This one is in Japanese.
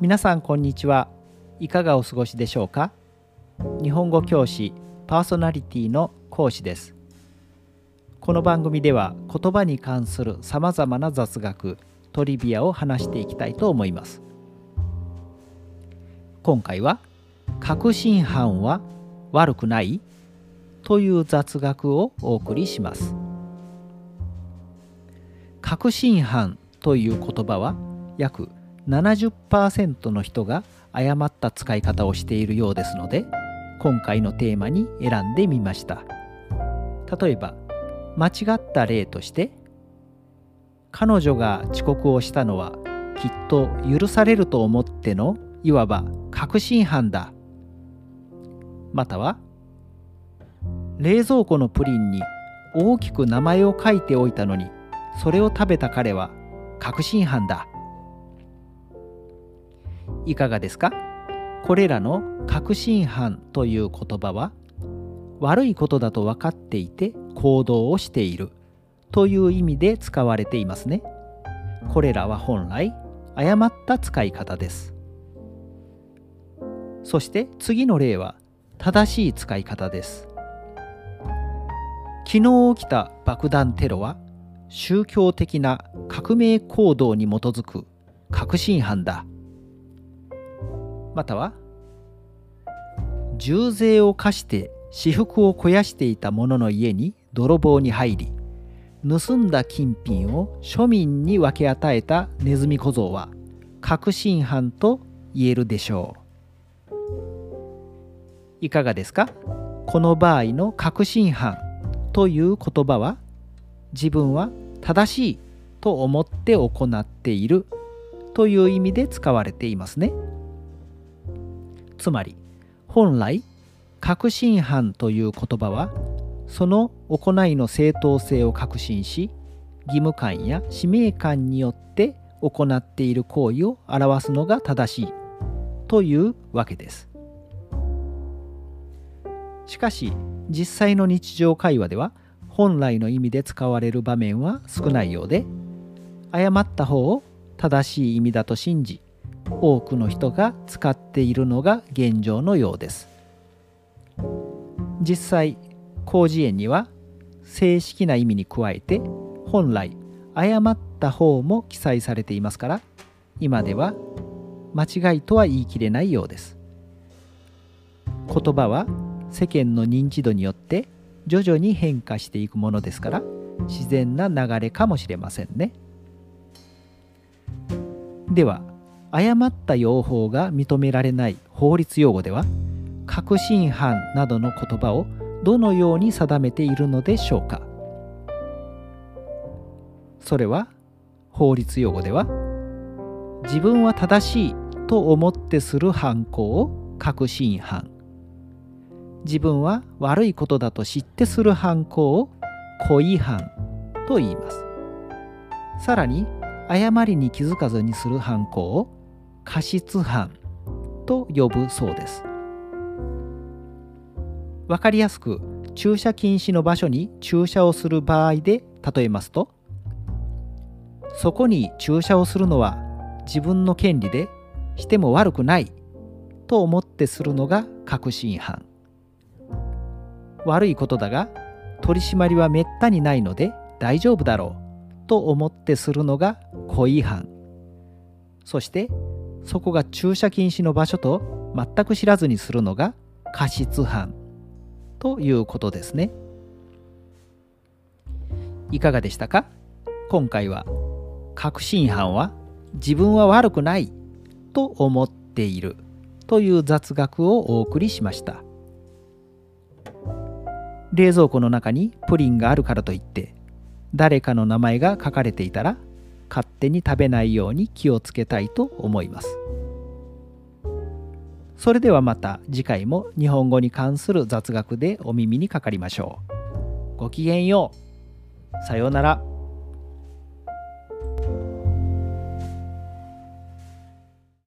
皆さんこんにちは。いかがお過ごしでしょうか？日本語教師パーソナリティの講師です。この番組では言葉に関するさまざまな雑学トリビアを話していきたいと思います。今回は確信犯は悪くない？という雑学をお送りします。確信犯という言葉は約70%の人が誤った使い方をしているようですので今回のテーマに選んでみました。例えば間違った例として彼女が遅刻をしたのはきっと許されると思ってのいわば確信犯だ。または冷蔵庫のプリンに大きく名前を書いておいたのにそれを食べた彼は確信犯だ。いかがですか？これらの確信犯という言葉は悪いことだと分かっていて行動をしているという意味で使われていますね。これらは本来誤った使い方です。そして次の例は正しい使い方です。昨日起きた爆弾テロは宗教的な革命行動に基づく確信犯だ。または重税を課して私服を肥やしていた者の家に泥棒に入り盗んだ金品を庶民に分け与えたネズミ小僧は確信犯と言えるでしょう。いかがですか？この場合の確信犯という言葉は自分は正しいと思って行っているという意味で使われていますね。つまり本来確信犯という言葉はその行いの正当性を確信し義務感や使命感によって行っている行為を表すのが正しいというわけです。しかし実際の日常会話では本来の意味で使われる場面は少ないようで誤った方を正しい意味だと信じ多くの人が使っているのが現状のようです。実際広辞苑には正式な意味に加えて本来誤った方も記載されていますから今では間違いとは言い切れないようです言葉は世間の認知度によって徐々に変化していくものですから自然な流れかもしれませんねでは誤った用法が認められない法律用語では確信犯などの言葉をどのように定めているのでしょうかそれは法律用語では自分は正しいと思ってする犯行を確信犯自分は悪いことだと知ってする犯行を故意犯と言いますさらに誤りに気づかずにする犯行を過失犯と呼ぶそうです。分かりやすく駐車禁止の場所に駐車をする場合で例えますとそこに駐車をするのは自分の権利でしても悪くないと思ってするのが確信犯。悪いことだが取り締まりはめったにないので大丈夫だろうと思ってするのが故意犯。そしてそこが駐車禁止の場所と全く知らずにするのが過失犯ということですね。いかがでしたか？今回は確信犯は自分は悪くないと思っているという雑学をお送りしました。冷蔵庫の中にプリンがあるからといって誰かの名前が書かれていたら勝手に食べないように気をつけたいと思います。それではまた次回も日本語に関する雑学でお耳にかかりましょう。ごきげんよう。さようなら。